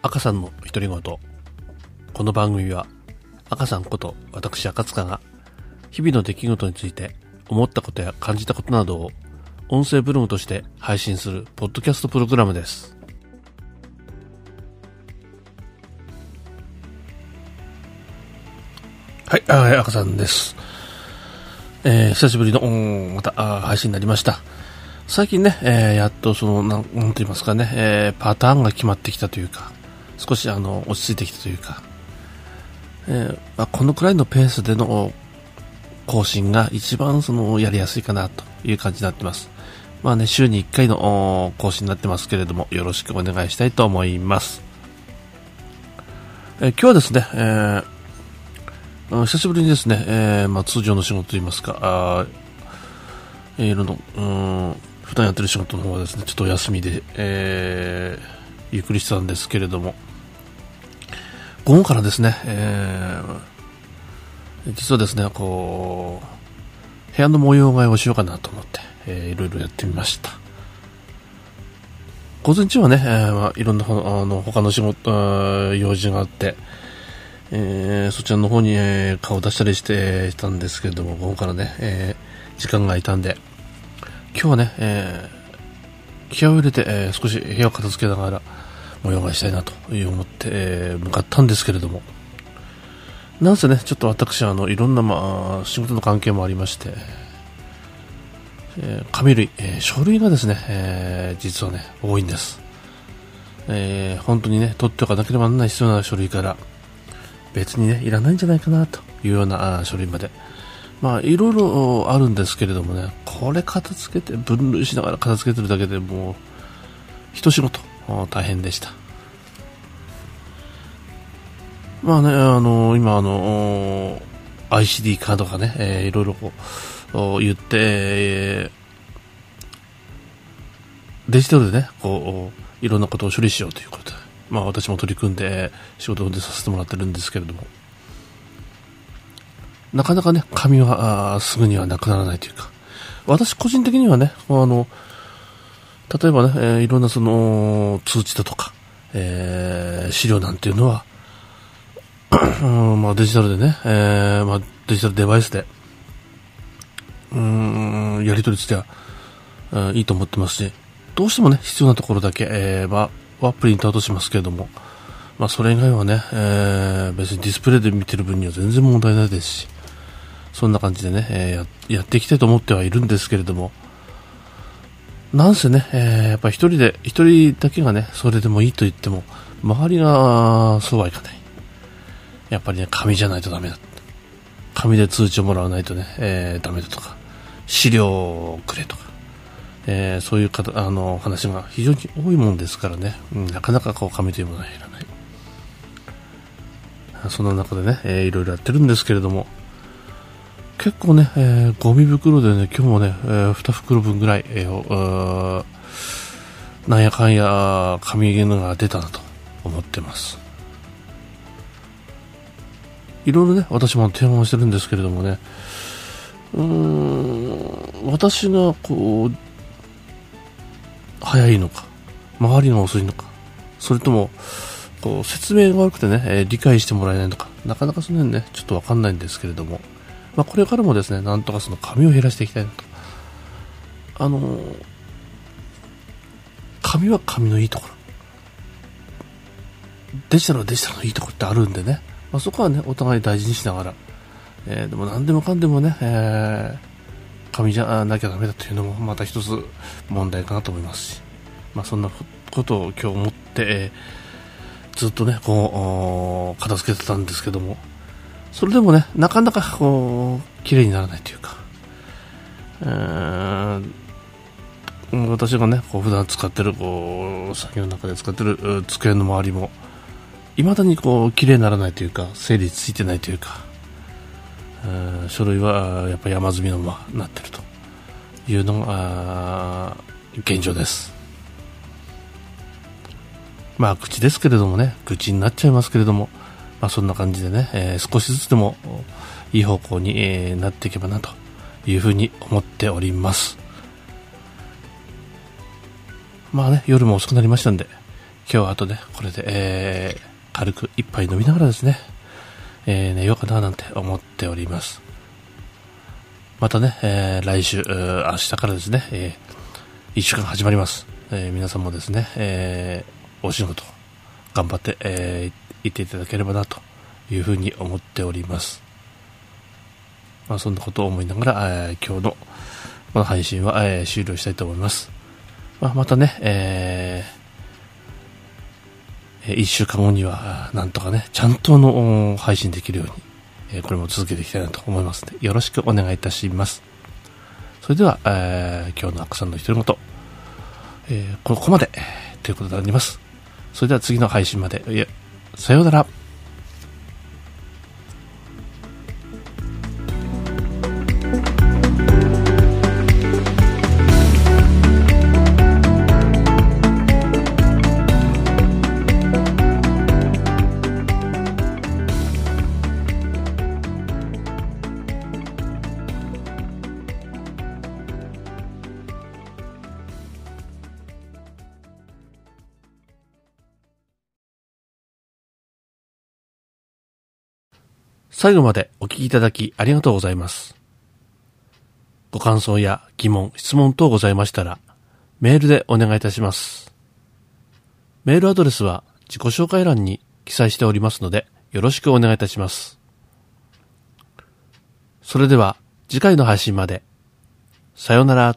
赤さんの独り言。この番組は、赤さんこと私赤塚が、日々の出来事について思ったことや感じたことなどを、音声ブログとして配信するポッドキャストプログラムです。はい、あ赤さんです。えー久しぶりの、また、あ配信になりました。最近ね、えーやっとその、なん、なんて言いますかね、えーパターンが決まってきたというか、少しあの、落ち着いてきたというか、えーまあ、このくらいのペースでの更新が一番その、やりやすいかなという感じになってます。まあね、週に1回の更新になってますけれども、よろしくお願いしたいと思います。えー今日はですね、えーあ久しぶりにですね、えーまあ、通常の仕事といいますか、あいろいろうん普段やってる仕事の方はですね、ちょっとお休みで、えーゆっくりしてたんですけれども、午後からですね、えー実はですね、こう、部屋の模様替えをしようかなと思って、えーいろいろやってみました。午前中はね、えーまあ、いろんなほあの他の仕事、用事があって、えーそちらの方に、えー顔を出したりしてたんですけれども、午後からね、えー時間が空いたんで、今日はね、えー気合を入れて、えー少し部屋を片付けながら模様替えしたいなという思って、えー向かったんですけれども、なんせね、ちょっと私はあのいろんな、まあ、仕事の関係もありまして、えー紙類、えー書類がですね、えー実はね、多いんです。えー本当にね、取っておかなければならない必要な書類から、別にね、いらないんじゃないかなというようなあ書類まで。まあ、いろいろあるんですけれどもね、これ片付けて、分類しながら片付けてるだけでもう、一仕事、お大変でした。まあね、あの今あの、ICD カードがね、えーいろいろこう、言って、えーデジタルでね、こう、いろんなことを処理しようということで、まあ私も取り組んで仕事でさせてもらってるんですけれども、なかなかね、紙はすぐにはなくならないというか、私個人的にはね、あの、例えばね、えーいろんなその通知だとか、えー資料なんていうのは、まあデジタルでね、えーまあデジタルデバイスで、うん、やり取りしては、いいと思ってますし、どうしてもね、必要なところだけ、えーまあ、はプリントアウトしますけれども、まあそれ以外はね、えー別にディスプレイで見てる分には全然問題ないですし、そんな感じでね、えーやっていきたいと思ってはいるんですけれども、なんせね、えーやっぱり一人で、一人だけがね、それでもいいと言っても、周りがそうはいかない。やっぱりね、紙じゃないとダメだ。紙で通知をもらわないとね、えーダメだとか、資料をくれとか、えーそういうかあの話が非常に多いもんですからね、うんなかなかこう紙というものは減らない。そんな中でね、えーいろいろやってるんですけれども、結構ね、えーゴミ袋でね、今日もね、えー2袋分ぐらい、えーなんやかんや紙毛のが出たなと思ってます。いろいろね、私も提案をしてるんですけれどもね、うーん、私がこう、早いのか、周りが遅いのか、それとも、こう、説明が悪くてね、えー理解してもらえないのか、なかなかその辺ね、ちょっとわかんないんですけれども、まあ、これからもですね、なんとかその紙を減らしていきたいなと。あのー紙は紙のいいところ。デジタルはデジタルのいいところってあるんでね、まあ、そこはね、お互い大事にしながら、えーでも何でもかんでもね、えー紙じゃなきゃダメだというのもまた一つ問題かなと思いますし、まあ、そんなことを今日思って、えーずっとね、こう、片付けてたんですけども、それでもね、なかなかこう、綺麗にならないというか、えー私がね、こう普段使ってる、こう、作業の中で使ってる机の周りも、未だにこう、綺麗にならないというか、整理ついてないというか、えー書類はあーやっぱ山積みのままなってるというのが、あー現状です。まあ、口ですけれどもね、口になっちゃいますけれども、まあ、そんな感じでね、えー少しずつでもいい方向に、えーなっていけばなというふうに思っております。まあね、夜も遅くなりましたんで、今日はあとね、これで、えー、軽く一杯飲みながらですね、えー、寝ようかななんて思っております。またね、えー、来週、明日からですね、えー、一週間始まります。えー、皆さんもですね、えー、お仕事、頑張って、えー、行っていただければな、というふうに思っております。まあ、そんなことを思いながら、えー、今日の、この配信は、えー、終了したいと思います。まあ、またね、えー、一週間後には、なんとかね、ちゃんとの配信できるように、えー、これも続けていきたいなと思いますので、よろしくお願いいたします。それでは、えー、今日のアクさんの独り言、えー、ここまで、ということであります。それでは次の配信まで、いえ、さようなら。最後までお聞きいただきありがとうございます。ご感想や疑問、質問等ございましたら、メールでお願いいたします。メールアドレスは自己紹介欄に記載しておりますので、よろしくお願いいたします。それでは、次回の配信まで。さようなら。